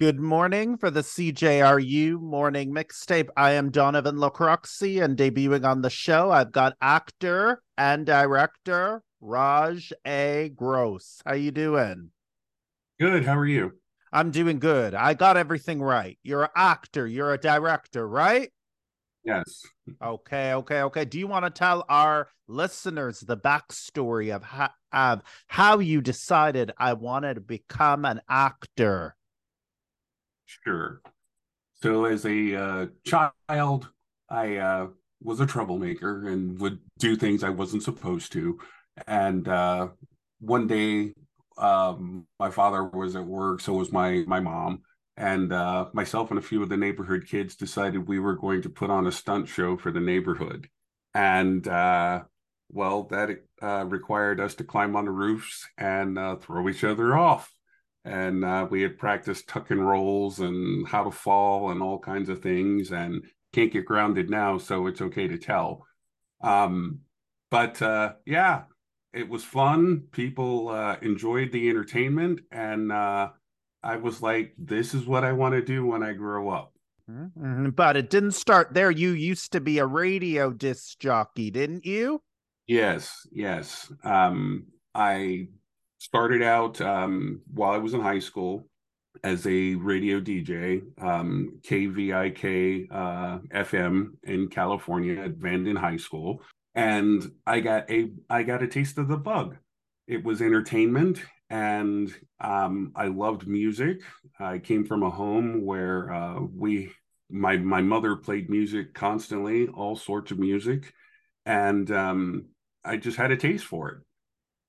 Good morning for the CJRU morning mixtape. I am Donovan Lacroxi, and debuting on the show, I've got actor and director Raj A. Gross. How you doing? Good. How are you? I'm doing good. I got everything right. You're an actor. You're a director, right? Yes. Okay. Okay. Okay. Do you want to tell our listeners the backstory of how, of how you decided I wanted to become an actor? Sure. So, as a uh, child, I uh, was a troublemaker and would do things I wasn't supposed to. And uh, one day, um, my father was at work, so was my my mom, and uh, myself and a few of the neighborhood kids decided we were going to put on a stunt show for the neighborhood. And uh, well, that uh, required us to climb on the roofs and throw each other off and uh, we had practiced tuck and rolls and how to fall and all kinds of things and can't get grounded now so it's okay to tell. Um, but uh, yeah it was fun. People uh, enjoyed the entertainment and uh, i was like this is what i want to do when i grow up. Mm-hmm. but it didn't start there. You used to be a radio disc jockey didn't you? Yes yes. Um, i started out um, while I was in high school as a radio DJ, um, KVIK uh, FM in California at Vanden High School, and I got a I got a taste of the bug. It was entertainment, and um, I loved music. I came from a home where uh, we my my mother played music constantly, all sorts of music, and um, I just had a taste for it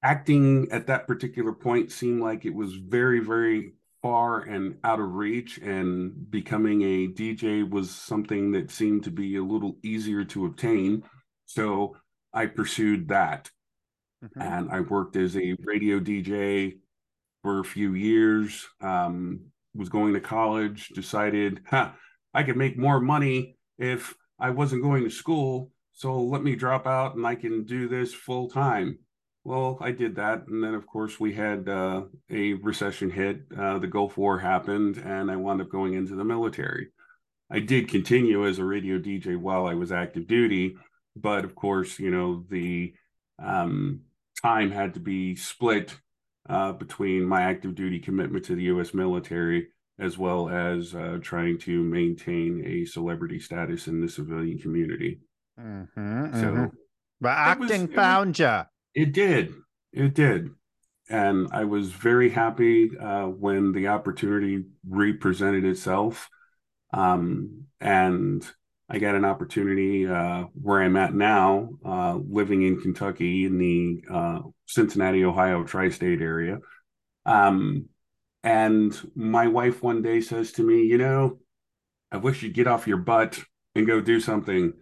acting at that particular point seemed like it was very very far and out of reach and becoming a dj was something that seemed to be a little easier to obtain. So i pursued that. Mm-hmm. and i worked as a radio dj for a few years um, was going to college decided huh, i could make more money if i wasn't going to school so let me drop out and i can do this full time well, I did that, and then of course we had uh, a recession hit. Uh, the Gulf War happened, and I wound up going into the military. I did continue as a radio DJ while I was active duty, but of course, you know the um, time had to be split uh, between my active duty commitment to the U.S. military as well as uh, trying to maintain a celebrity status in the civilian community. Mm-hmm, so, mm-hmm. but acting was, found you. It did. It did. And I was very happy uh, when the opportunity represented itself. Um, and I got an opportunity uh, where I'm at now, uh, living in Kentucky in the uh, Cincinnati, Ohio tri state area. Um, and my wife one day says to me, You know, I wish you'd get off your butt and go do something.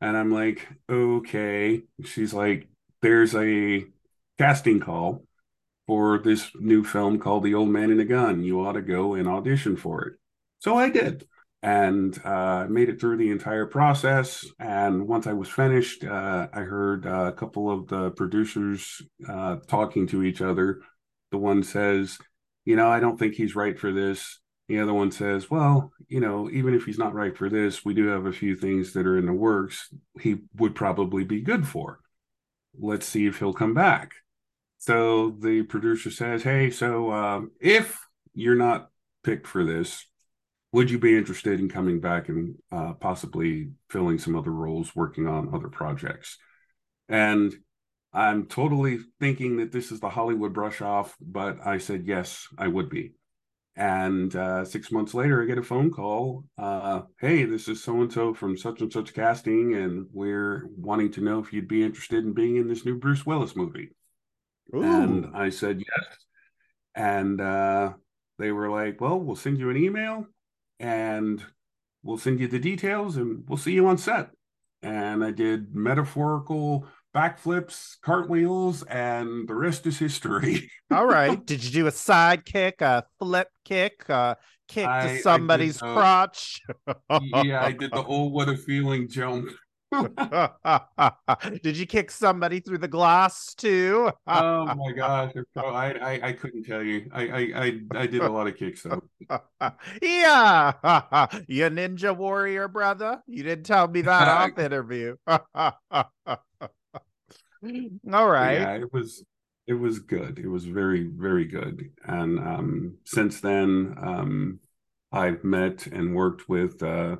And I'm like, Okay. She's like, there's a casting call for this new film called The Old Man and the Gun. You ought to go and audition for it. So I did and uh, made it through the entire process. And once I was finished, uh, I heard uh, a couple of the producers uh, talking to each other. The one says, You know, I don't think he's right for this. The other one says, Well, you know, even if he's not right for this, we do have a few things that are in the works he would probably be good for let's see if he'll come back. So the producer says, Hey, so um, if you're not picked for this, would you be interested in coming back and uh, possibly filling some other roles, working on other projects? And I'm totally thinking that this is the Hollywood brush off, but I said, Yes, I would be. And uh, six months later, I get a phone call. Uh, hey, this is so and so from such and such casting, and we're wanting to know if you'd be interested in being in this new Bruce Willis movie. Ooh. And I said yes. And uh, they were like, well, we'll send you an email and we'll send you the details and we'll see you on set. And I did metaphorical backflips, cartwheels, and the rest is history. All right. Did you do a side kick, a flip kick, a kick I, to somebody's crotch? yeah, I did the whole what a feeling jump. Did you kick somebody through the glass too? oh my gosh! I, I I couldn't tell you. I I I, I did a lot of kicks though. yeah, you ninja warrior brother. You didn't tell me that off interview. All right. Yeah, it was it was good. It was very very good. And um, since then, um, I've met and worked with uh,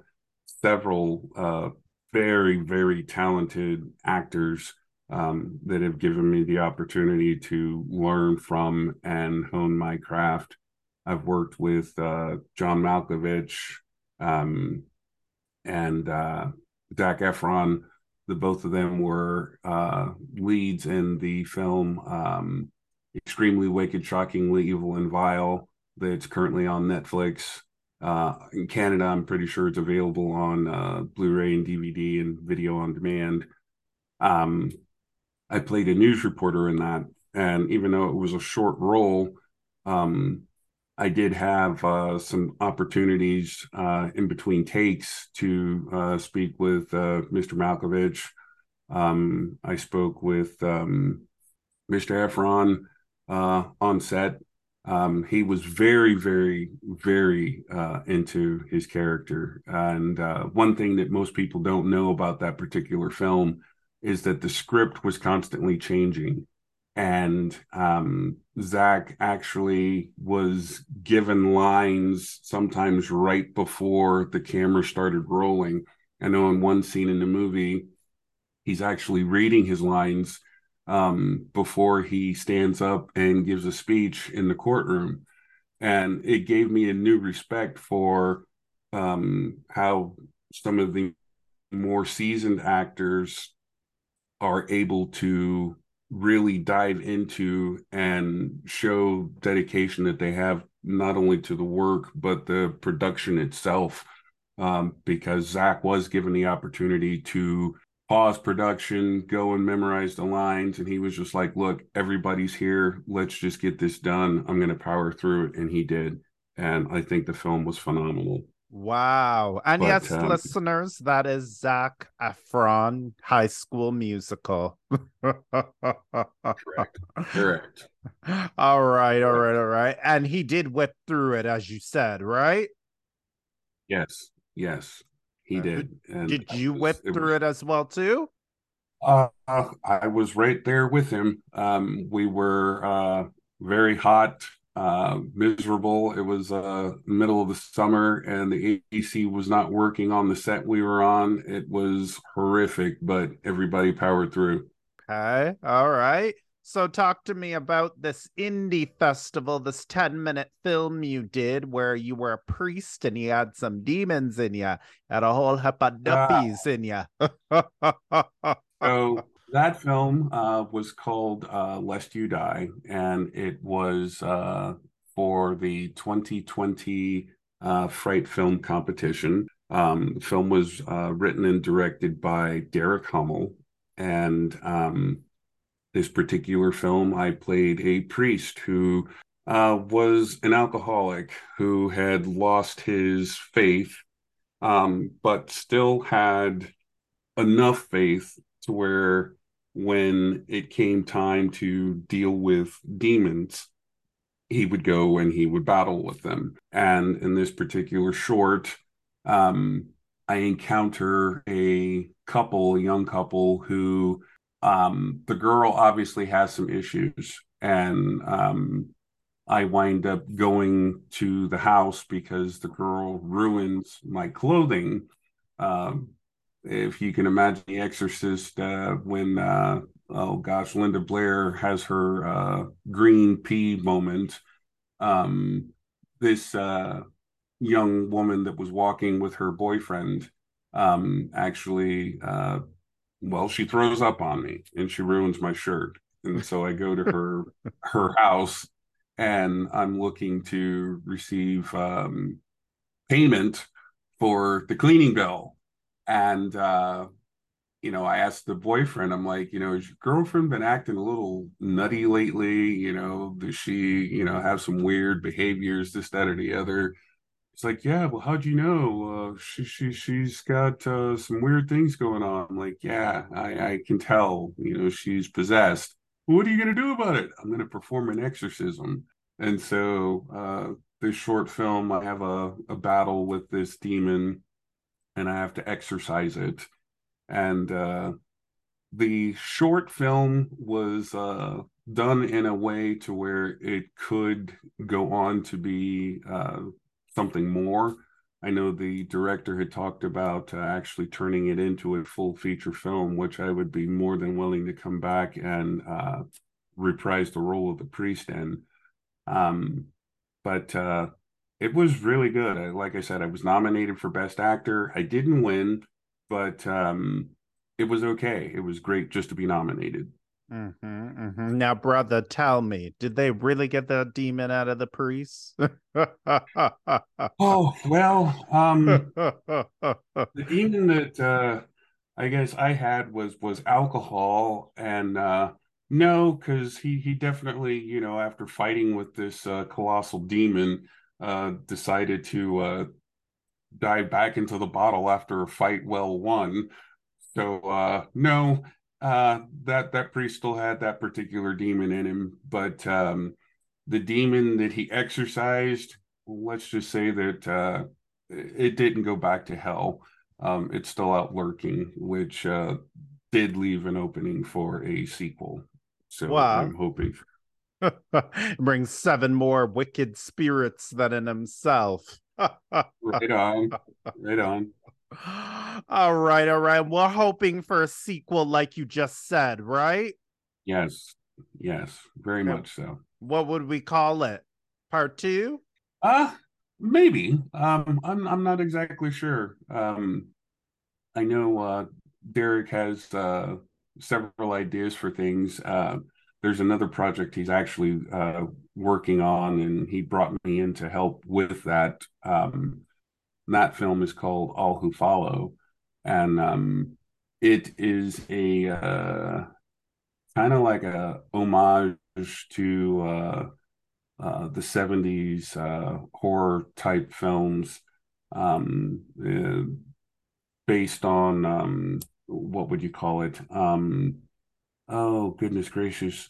several uh, very, very talented actors um, that have given me the opportunity to learn from and hone my craft. I've worked with uh, John Malkovich um, and uh, Zac Efron. The both of them were uh, leads in the film um, "Extremely Wicked, Shockingly Evil, and Vile" that's currently on Netflix. Uh, in Canada, I'm pretty sure it's available on uh, Blu-ray and DVD and video on demand. Um, I played a news reporter in that, and even though it was a short role, um, I did have uh, some opportunities uh, in between takes to uh, speak with uh, Mr. Malkovich. Um, I spoke with um, Mr. Efron on set um, he was very, very, very uh, into his character. And uh, one thing that most people don't know about that particular film is that the script was constantly changing. And um, Zac actually was given lines sometimes right before the camera started rolling. I know in one scene in the movie, he's actually reading his lines um, before he stands up and gives a speech in the courtroom. And it gave me a new respect for um, how some of the more seasoned actors are able to really dive into and show dedication that they have not only to the work but the production itself um, because Zac was given the opportunity to pause production, go and memorize the lines. And he was just like, look, everybody's here. Let's just get this done. I'm going to power through it. And he did. And I think the film was phenomenal. Wow. And but, yes, um, listeners, that is Zac Efron High School Musical. correct. Correct. All right. All right. All right. And he did whip through it, as you said, right? Yes. Yes. He did. And did you was, whip it through was, it as well too? Uh, I was right there with him. Um, we were uh, very hot, uh, miserable. It was uh, middle of the summer, and the AC was not working on the set we were on. It was horrific, but everybody powered through. Okay, all right. So, talk to me about this indie festival, this 10 minute film you did where you were a priest and you had some demons in you, had a whole heap of duppies uh, in you. so, that film uh, was called uh, Lest You Die, and it was uh, for the 2020 uh, Fright Film Competition. Um, the film was uh, written and directed by Derek Hummel, and um, this particular film, I played a priest who uh, was an alcoholic who had lost his faith, um, but still had enough faith to where when it came time to deal with demons, he would go and he would battle with them. And in this particular short, um, I encounter a couple, a young couple who um, the girl obviously has some issues, and um, I wind up going to the house because the girl ruins my clothing. Um, if you can imagine The Exorcist, uh, when uh, oh gosh, Linda Blair has her uh, green pea moment. Um, this uh, young woman that was walking with her boyfriend um, actually uh, well she throws up on me and she ruins my shirt and so i go to her her house and i'm looking to receive um, payment for the cleaning bill and uh, you know i asked the boyfriend i'm like you know has your girlfriend been acting a little nutty lately you know does she you know have some weird behaviors this that or the other It's like, yeah, well, how'd you know? Uh, she she she's got uh, some weird things going on. I'm like, yeah, I I can tell. You know, she's possessed. what are you gonna do about it? I'm gonna perform an exorcism. And so uh, this short film, I have a a battle with this demon, and I have to exercise it. And uh, the short film was uh, done in a way to where it could go on to be uh, something more. I know the director had talked about uh, actually turning it into a full feature film, which I would be more than willing to come back and uh, reprise the role of the priest in. Um, but uh, it was really good. I, like I said, I was nominated for Best Actor. I didn't win, but um, it was okay. It was great just to be nominated. Mm-hmm, mm-hmm. Now, brother, tell me, did they really get the demon out of the priest? oh well, um, the demon that uh, I guess I had was was alcohol, and uh, no, because he he definitely you know after fighting with this uh, colossal demon, uh, decided to uh, dive back into the bottle after a fight well won. So uh, no, uh, that that priest still had that particular demon in him, but um, the demon that he exorcised, let's just say that uh, it didn't go back to hell. Um, it's still out lurking, which uh, did leave an opening for a sequel. So wow. I'm hoping. Brings seven more wicked spirits than in himself. right on. Right on. all right, all right. We're hoping for a sequel, like you just said, right? Yes, yes, very okay. much so. What would we call it? Part two? Uh maybe. Um, I'm I'm not exactly sure. Um, I know uh, Derek has uh, several ideas for things. Uh, there's another project he's actually uh, working on, and he brought me in to help with that. Um, that film is called All Who Follow, and um, it is a uh, kind of like a homage to uh, uh, the '70s uh, horror type films, um, uh, based on um, what would you call it? Um, oh goodness gracious,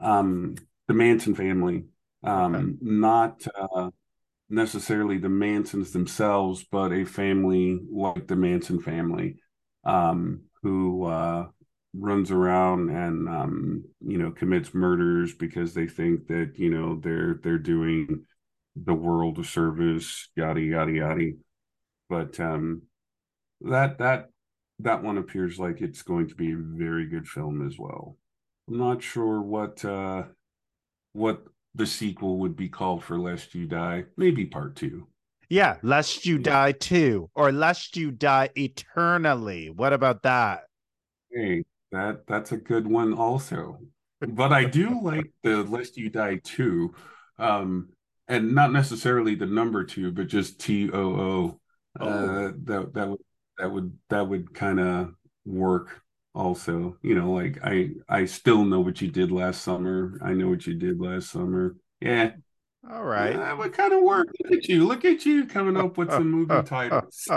um, the Manson family. Um, okay. Not uh, necessarily the Mansons themselves, but a family like the Manson family, um, who uh, runs around and um, you know commits murders because they think that you know they're they're doing the world a service, yada yada yada. But um, that that that one appears like it's going to be a very good film as well. I'm not sure what uh, what the sequel would be called for Lest You Die, maybe part two. Yeah, Lest You Die Two or Lest You Die Eternally. What about that? Hey, that that's a good one also. But I do like the Lest You Die Two, um, and not necessarily the number two, but just T O O. Uh, oh. That that would that would that would kind of work also you know like i i still know what you did last summer i know what you did last summer yeah all right uh, what kind of work look at you look at you coming up with some movie titles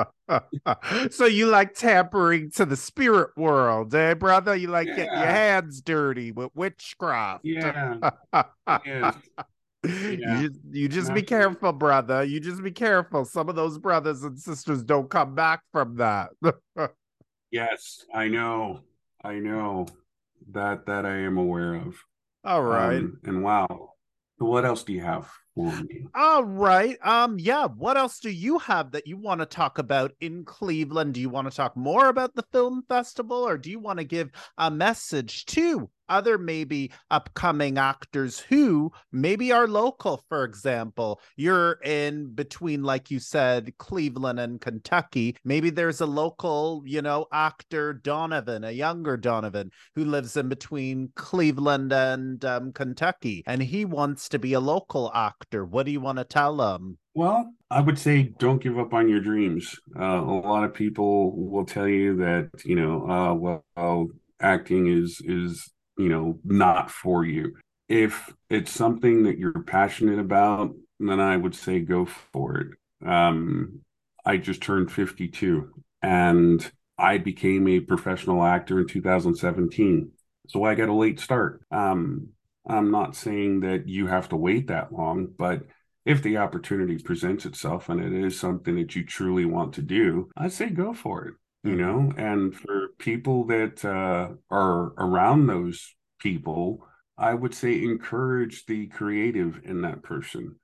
so you like tampering to the spirit world eh brother you like yeah. getting your hands dirty with witchcraft yeah, yeah. You just, you just be careful, brother. You just be careful. Some of those brothers and sisters don't come back from that. yes, I know. I know that that I am aware of. All right. Um, and wow, what else do you have for me? All right. Um. Yeah. What else do you have that you want to talk about in Cleveland? Do you want to talk more about the film festival, or do you want to give a message to other maybe upcoming actors who maybe are local, for example. You're in between, like you said, Cleveland and Kentucky. Maybe there's a local, you know, actor, Donovan, a younger Donovan, who lives in between Cleveland and um, Kentucky, and he wants to be a local actor. What do you want to tell him? Well, I would say don't give up on your dreams. Uh, a lot of people will tell you that you know, uh, well, acting is is you know, not for you. If it's something that you're passionate about, then I would say go for it. Um, I just turned 52 and I became a professional actor in 2017. So I got a late start. Um, I'm not saying that you have to wait that long, but if the opportunity presents itself and it is something that you truly want to do, I'd say go for it. You know, and for people that uh, are around those people, I would say encourage the creative in that person.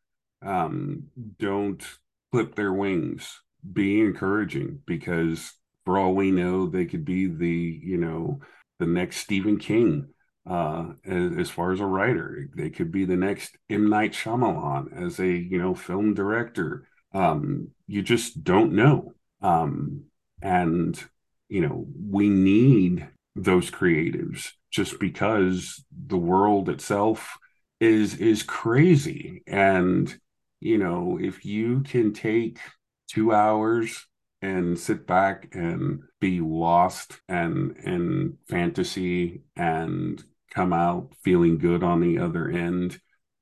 Um, don't clip their wings. Be encouraging because for all we know, they could be the you know the next Stephen King uh, as, as, far as a writer. They could be the next M Night Shyamalan as a you know film director. Um, you just don't know, um, and you know we need those creatives just because the world itself is is crazy. And you know if you can take two hours and sit back and be lost and in fantasy and come out feeling good on the other end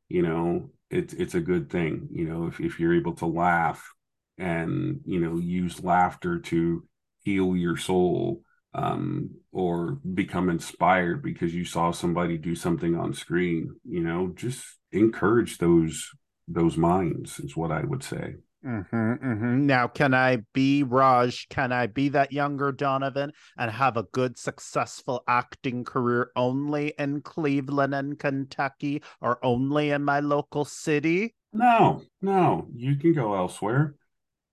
you know it's it's a good thing. You know if, if you're able to laugh and you know use laughter to heal your soul um, or become inspired because you saw somebody do something on screen you know just encourage those those minds is what i would say Mm-hmm, mm-hmm. Now, can I be Raj? Can I be that younger Donovan and have a good, successful acting career only in Cleveland and Kentucky or only in my local city? No, no, you can go elsewhere.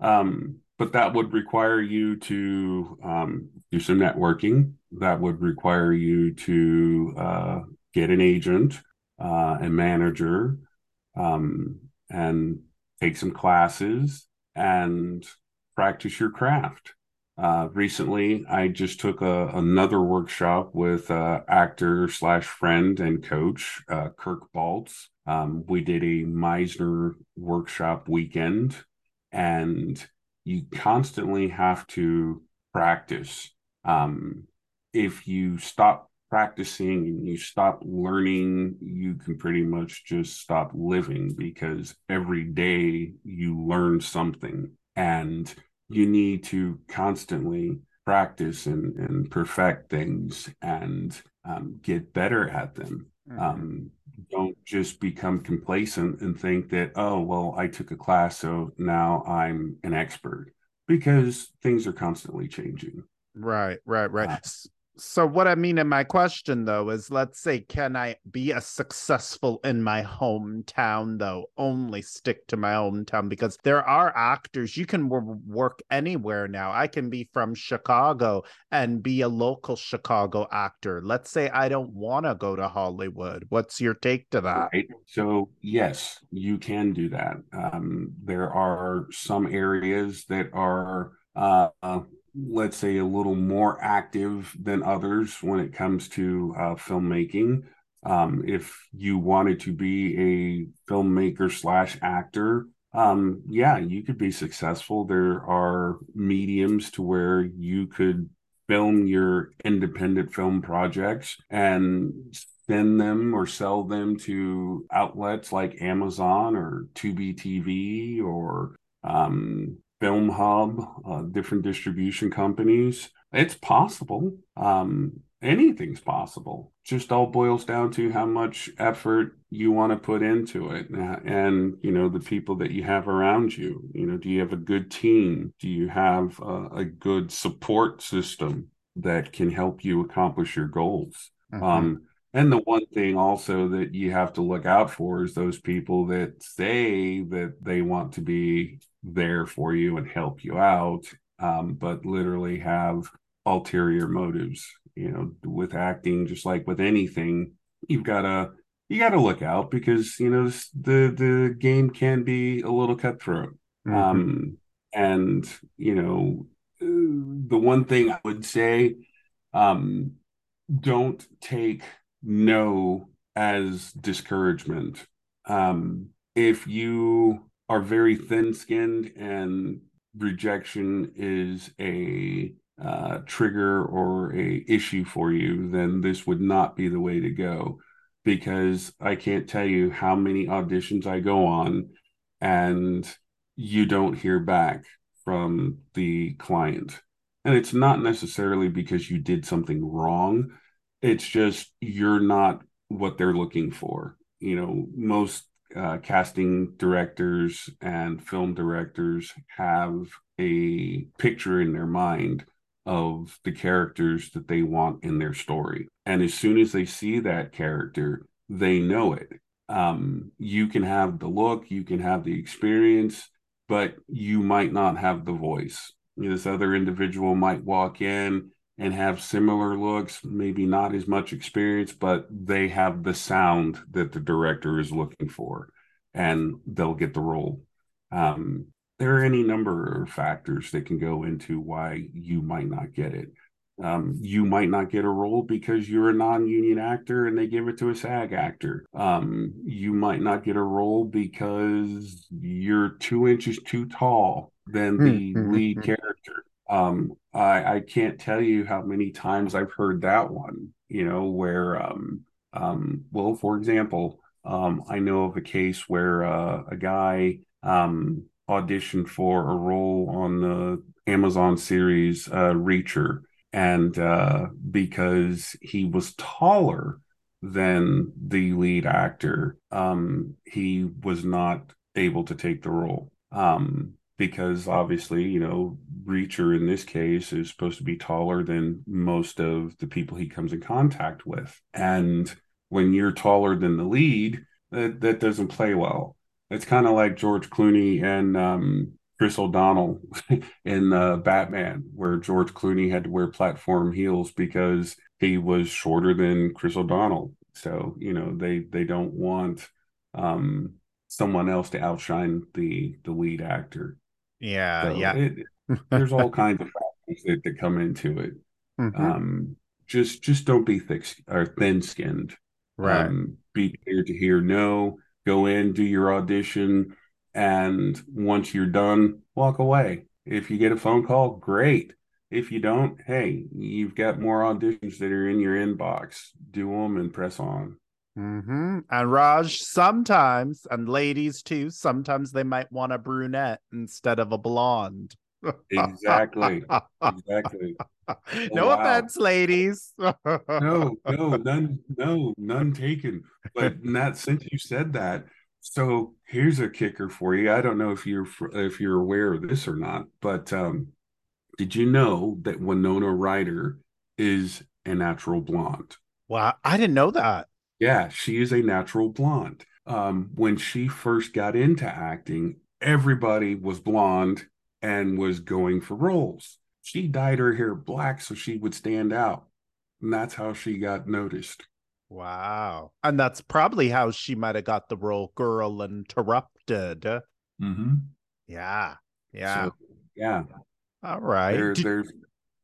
Um, but that would require you to um, do some networking. That would require you to uh, get an agent, uh, a manager, um, and take some classes and practice your craft. Uh, recently, I just took a, another workshop with uh, actor slash friend and coach uh, Kirk Baltz. Um, we did a Meisner workshop weekend, and you constantly have to practice. Um, if you stop practicing and you stop learning, you can pretty much just stop living because every day you learn something and you need to constantly practice and, and perfect things and um, get better at them. Mm-hmm. Um, don't just become complacent and think that, oh, well, I took a class, so now I'm an expert because things are constantly changing. Right, right, right. Uh, So what I mean in my question though is let's say can I be a successful in my hometown though? Only stick to my hometown because there are actors you can work anywhere now. I can be from Chicago and be a local Chicago actor. Let's say I don't want to go to Hollywood. What's your take to that? Right. so yes you can do that. Um, there are some areas that are uh, uh let's say, a little more active than others when it comes to uh, filmmaking. Um, if you wanted to be a filmmaker slash actor, um, yeah, you could be successful. There are mediums to where you could film your independent film projects and send them or sell them to outlets like Amazon or Tubi TV or um, Film Hub, uh, different distribution companies. It's possible. Um, anything's possible. Just all boils down to how much effort you want to put into it and you know the people that you have around you you know do you have a good team do you have a, a good support system that can help you accomplish your goals mm-hmm. um, and the one thing also that you have to look out for is those people that say that they want to be there for you and help you out, um, but literally have ulterior motives. You know, with acting, just like with anything, you've got to you got to look out because you know the the game can be a little cutthroat. Mm-hmm. Um, and you know, the one thing I would say, um, don't take no as discouragement. Um, if you are very thin skinned and rejection is a uh, trigger or a issue for you, then this would not be the way to go because I can't tell you how many auditions I go on and you don't hear back from the client. And it's not necessarily because you did something wrong. It's just you're not what they're looking for. You know, most uh, casting directors and film directors have a picture in their mind of the characters that they want in their story. And as soon as they see that character, they know it. Um, you can have the look, you can have the experience, but you might not have the voice. This other individual might walk in and have similar looks, maybe not as much experience, but they have the sound that the director is looking for and they'll get the role. Um, there are any number of factors that can go into why you might not get it. Um, you might not get a role because you're a non-union actor and they give it to a SAG actor. Um, you might not get a role because you're two inches too tall than hmm, the lead character. Um, I, I can't tell you how many times I've heard that one. You know where, um, um, well, for example, um, I know of a case where uh, a guy um, auditioned for a role on the Amazon series uh, Reacher, and uh, because he was taller than the lead actor, um, he was not able to take the role. Um, because obviously, you know, Reacher in this case is supposed to be taller than most of the people he comes in contact with. And when you're taller than the lead, that, that doesn't play well. It's kind of like George Clooney and um, Chris O'Donnell in uh, Batman, where George Clooney had to wear platform heels because he was shorter than Chris O'Donnell. So you know they they don't want um, someone else to outshine the the lead actor. Yeah, so yeah. It, there's all kinds of factors that, that come into it. Mm-hmm. Um, just just don't be thick or thin skinned. Right. Um, be clear to hear no go in, do your audition, and once you're done, walk away. If you get a phone call, great. If you don't, hey, you've got more auditions that are in your inbox. Do them and press on. Mm-hmm. And Raj, sometimes, and ladies too, sometimes they might want a brunette instead of a blonde. exactly. Exactly. no oh, wow. offense, ladies. no, no, none, no, none taken. But not since you said that. So here's a kicker for you. I don't know if you're if you're aware of this or not, but um, did you know that Winona Ryder is a natural blonde? Wow, I didn't know that. Yeah, she is a natural blonde. Um, when she first got into acting, everybody was blonde and was going for roles. She dyed her hair black so she would stand out. And that's how she got noticed. Wow. And that's probably how she might have got the role Girl Interrupted. Mm-hmm. Yeah. Yeah. So, yeah. All right. There, Did... There's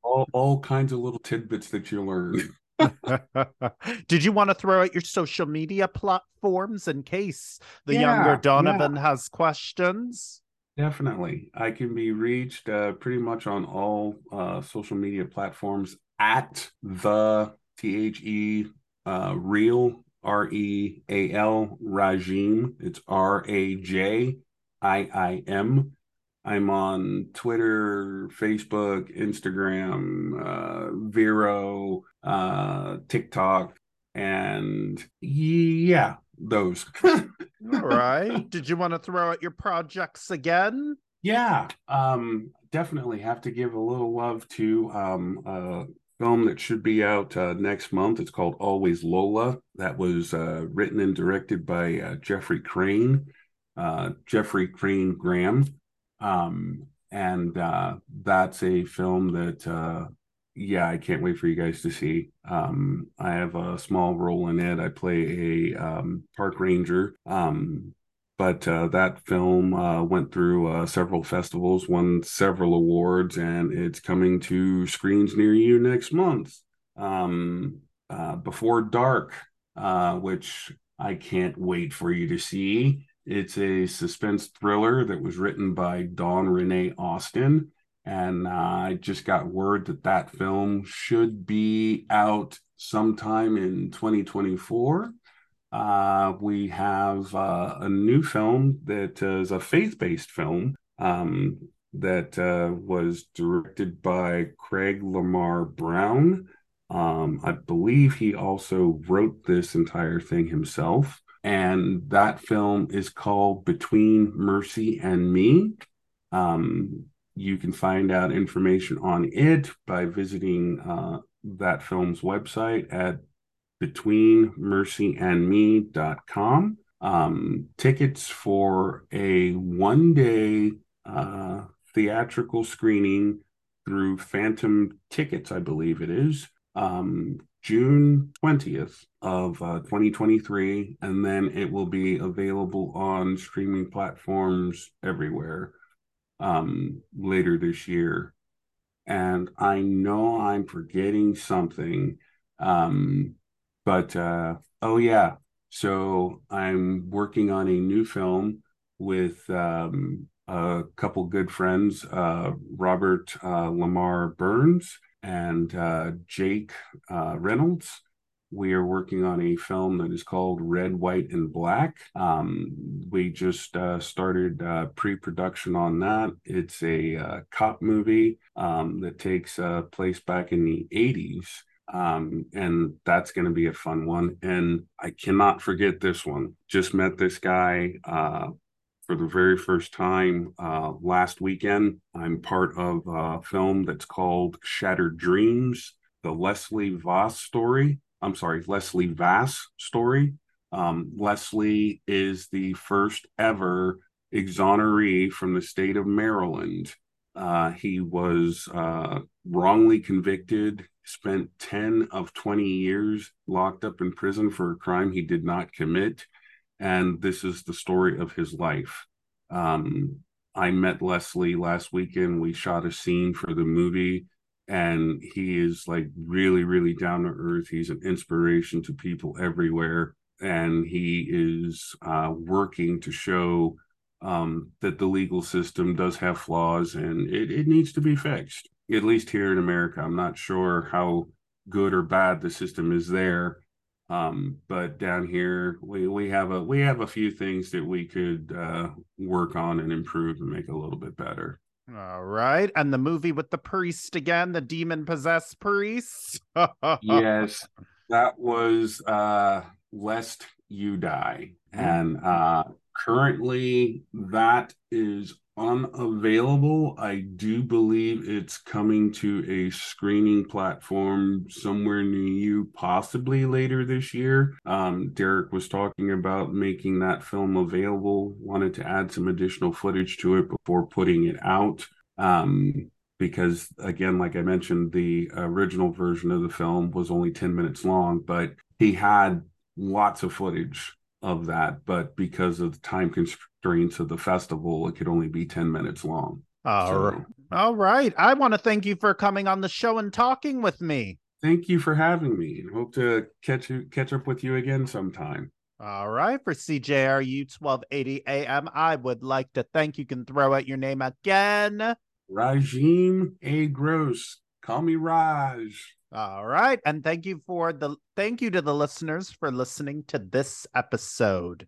all, all kinds of little tidbits that you learn. Did you want to throw out your social media platforms in case the yeah, younger Donovan yeah. has questions? Definitely. I can be reached uh, pretty much on all uh, social media platforms at the T H E uh, real R E A L Rajiim. It's R A J I I M. I'm on Twitter, Facebook, Instagram, uh, Vero, uh, TikTok, and yeah, those. All right. Did you want to throw out your projects again? Yeah, um, definitely have to give a little love to um, a film that should be out uh, next month. It's called Always Lola. That was uh, written and directed by uh, Jeffrey Crane, uh, Jeffrey Crane Graham. Um, and uh, that's a film that uh, yeah, I can't wait for you guys to see. Um, I have a small role in it. I play a um, park ranger. Um, but uh, that film uh, went through uh, several festivals, won several awards, and it's coming to screens near you next month. Um, uh, Before Dark, uh, which I can't wait for you to see. It's a suspense thriller that was written by Dawn Renee Austin and uh, I just got word that that film should be out sometime in 2024. uh, we have uh, a new film that is a faith based film um, that uh, was directed by Craig Lamar Brown. Um, I believe he also wrote this entire thing himself. And that film is called Between Mercy and Me. Um, you can find out information on it by visiting uh, that film's website at betweenmercyandme.com. Um, tickets for a one day uh, theatrical screening through Fathom Tickets, I believe it is, um, June 20th of uh, 2023. And then it will be available on streaming platforms everywhere um, later this year. And I know I'm forgetting something. Um, but uh, oh, yeah. So I'm working on a new film with um, a couple good friends, uh, Robert uh, Lamar Burns and uh, Jake uh, Reynolds. We are working on a film that is called Red, White, and Black. Um, we just uh, started uh, pre production on that. It's a uh, cop movie um, that takes uh, place back in the 80s. Um, and that's going to be a fun one. And I cannot forget this one. Just met this guy uh, for the very first time uh, last weekend. I'm part of a film that's called Shattered Dreams, the Leslie Voss story. I'm sorry, Leslie Vass story. Um, Leslie is the first ever exoneree from the state of Maryland. Uh, he was uh, wrongly convicted, spent 10 of 20 years locked up in prison for a crime he did not commit. And this is the story of his life. Um, I met Leslie last weekend. We shot a scene for the movie and he is like really really down to earth he's an inspiration to people everywhere and he is uh, working to show um, that the legal system does have flaws and it, it needs to be fixed at least here in america i'm not sure how good or bad the system is there um, but down here we, we have a we have a few things that we could uh, work on and improve and make a little bit better all right. And the movie with the priest again, the demon possessed priest. yes. That was uh Lest You Die. And uh currently that is unavailable. I do believe it's coming to a screening platform somewhere near you, possibly later this year. Um, Derek was talking about making that film available, wanted to add some additional footage to it before putting it out. Um, because again, like I mentioned, the original version of the film was only 10 minutes long, but he had lots of footage of that, but because of the time constraints of the festival, it could only be 10 minutes long. All, so, right. All right. I want to thank you for coming on the show and talking with me. Thank you for having me. Hope to catch you catch up with you again sometime. All right. For CJRU 1280 AM, I would like to thank you. Can throw out your name again. Rajiim A. Gross. Call me Raj. All right. And thank you for the thank you to the listeners for listening to this episode.